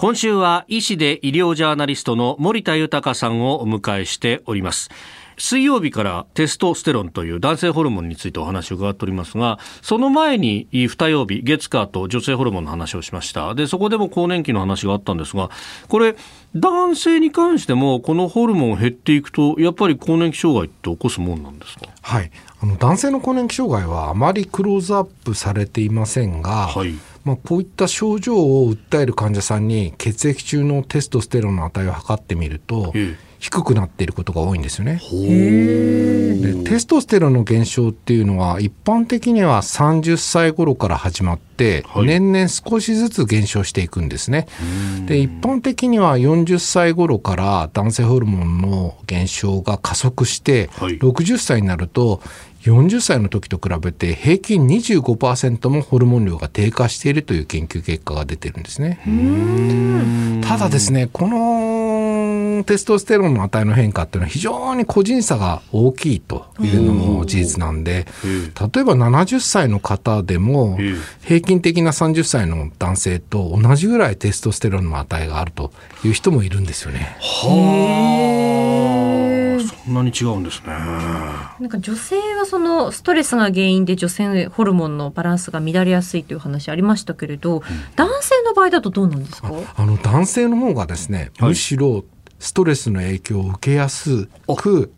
今週は医師で医療ジャーナリストの森田豊さんをお迎えしております。水曜日からテストステロンという男性ホルモンについてお話を伺っておりますがその前に二曜日月火と女性ホルモンの話をしました。でそこでも更年期の話があったんですがこれ男性に関してもこのホルモン減っていくとやっぱり更年期障害って起こすもんなんですか？はい。あの男性の更年期障害はあまりクローズアップされていませんが、はいまあ、こういった症状を訴える患者さんに血液中のテストステロンの値を測ってみると、低くなっていることが多いんですよね。でテストステロンの減少っていうのは一般的には30歳頃から始まって、はい、年々少しずつ減少していくんですね。で一般的には40歳頃から男性ホルモンの減少が加速して、はい、60歳になると40歳の時と比べて平均25%もホルモン量が低下しているという研究結果が出てるんですね。ただですねこのテストステロンの値の変化っていうのは非常に個人差が大きいというのも事実なんで例えば70歳の方でも平均的な30歳の男性と同じぐらいテストステロンの値があるという人もいるんですよね。なに違うんですね。なんか女性はそのストレスが原因で女性ホルモンのバランスが乱れやすいという話ありましたけれど、うん、男性の場合だとどうなんですか？あの男性の方がですね、むしろストレスの影響を受けやすく、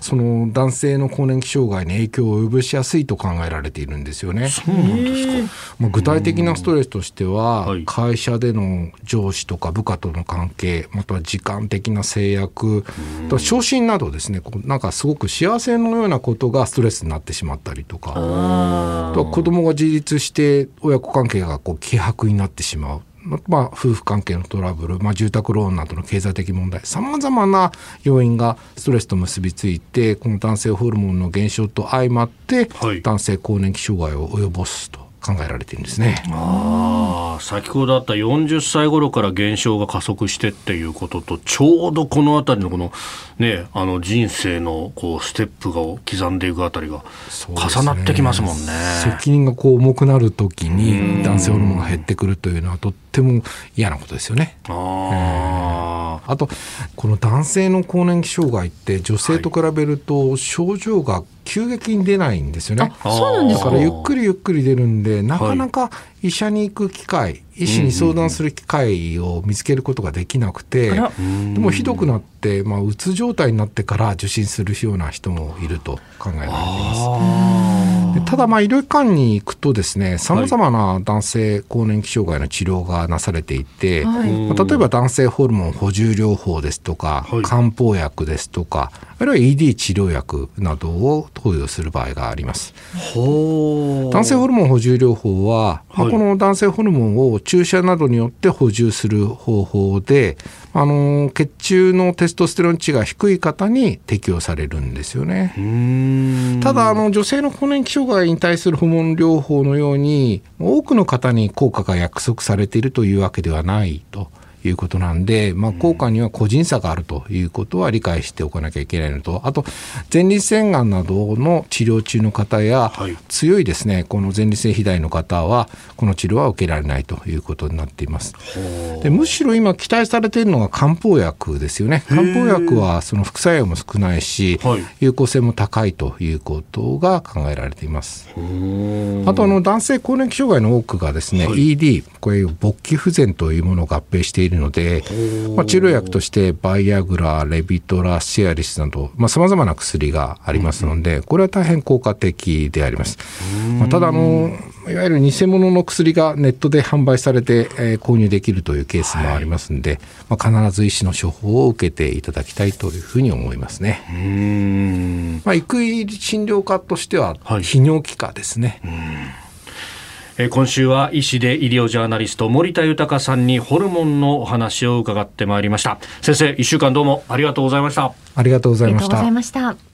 その男性の更年期障害に影響を及ぼしやすいと考えられているんですよね。そうなんですか。まあ、具体的なストレスとしては、会社での上司とか部下との関係、または時間的な制約、と昇進などですね、なんかすごく幸せのようなことがストレスになってしまったりとか、と子供が自立して親子関係がこう希薄になってしまう。まあ、夫婦関係のトラブル、まあ、住宅ローンなどの経済的問題さまざまな要因がストレスと結びついてこの男性ホルモンの減少と相まって、はい、男性更年期障害を及ぼすと考えられているんですね。あ先ほどあった40歳頃から減少が加速してっていうこととちょうどこの辺りのこの,、ね、あの人生のこうステップが刻んでいくあたりが重なってきますもんね、ね、責任がこう重くなるときに男性ホルモンが減ってくるというのはとっても嫌なことですよね。あ,、あとこの男性の更年期障害って女性と比べると症状が急激に出ないんですよね。そうなんですかだからゆっくりゆっくり出るんでなかなか医者に行く機会、医師に相談する機会を見つけることができなくて、でもひどくなって、まあ、うつ状態になってから受診するような人もいると考えられています。ただ、まあ、医療機関に行くとですね、さまざまな男性更年期障害の治療がなされていて、はい、まあ、例えば男性ホルモン補充療法ですとか、はい、漢方薬ですとか、あるいは ED 治療薬などを投与する場合があります。男性ホルモン補充療法は、はい。この男性ホルモンを注射などによって補充する方法で、あの血中のテストステロン値が低い方に適用されるんですよね。ただあの女性の更年期障害に対するホルモン療法のように多くの方に効果が約束されているというわけではないと。いうことなんで、まあ、効果には個人差があるということは理解しておかなきゃいけないのと、あと、前立腺がんなどの治療中の方や、はい、強いですね、この前立腺肥大の方は、この治療は受けられないということになっています。でむしろ今、期待されているのが漢方薬ですよね。漢方薬はその副作用も少ないし、はい、有効性も高いということが考えられています。あとあの男性更年期障害の多くがですね、はい、ED、こういう勃起不全というものを合併しているので、まあ、治療薬としてバイアグラ、レビトラ、シアリスなどさまざ、まな薬がありますので、これは大変効果的であります。まあ、ただあのいわゆる偽物の薬がネットで販売されて、えー、購入できるというケースもありますので、はい、まあ、必ず医師の処方を受けていただきたいというふうに思いますね。うん。まあ、育医診療科としては、泌尿器科ですね。はい今週は医師で医療ジャーナリスト森田豊さんにホルモンのお話を伺ってまいりました。先生一週間どうもありがとうございました。ありがとうございました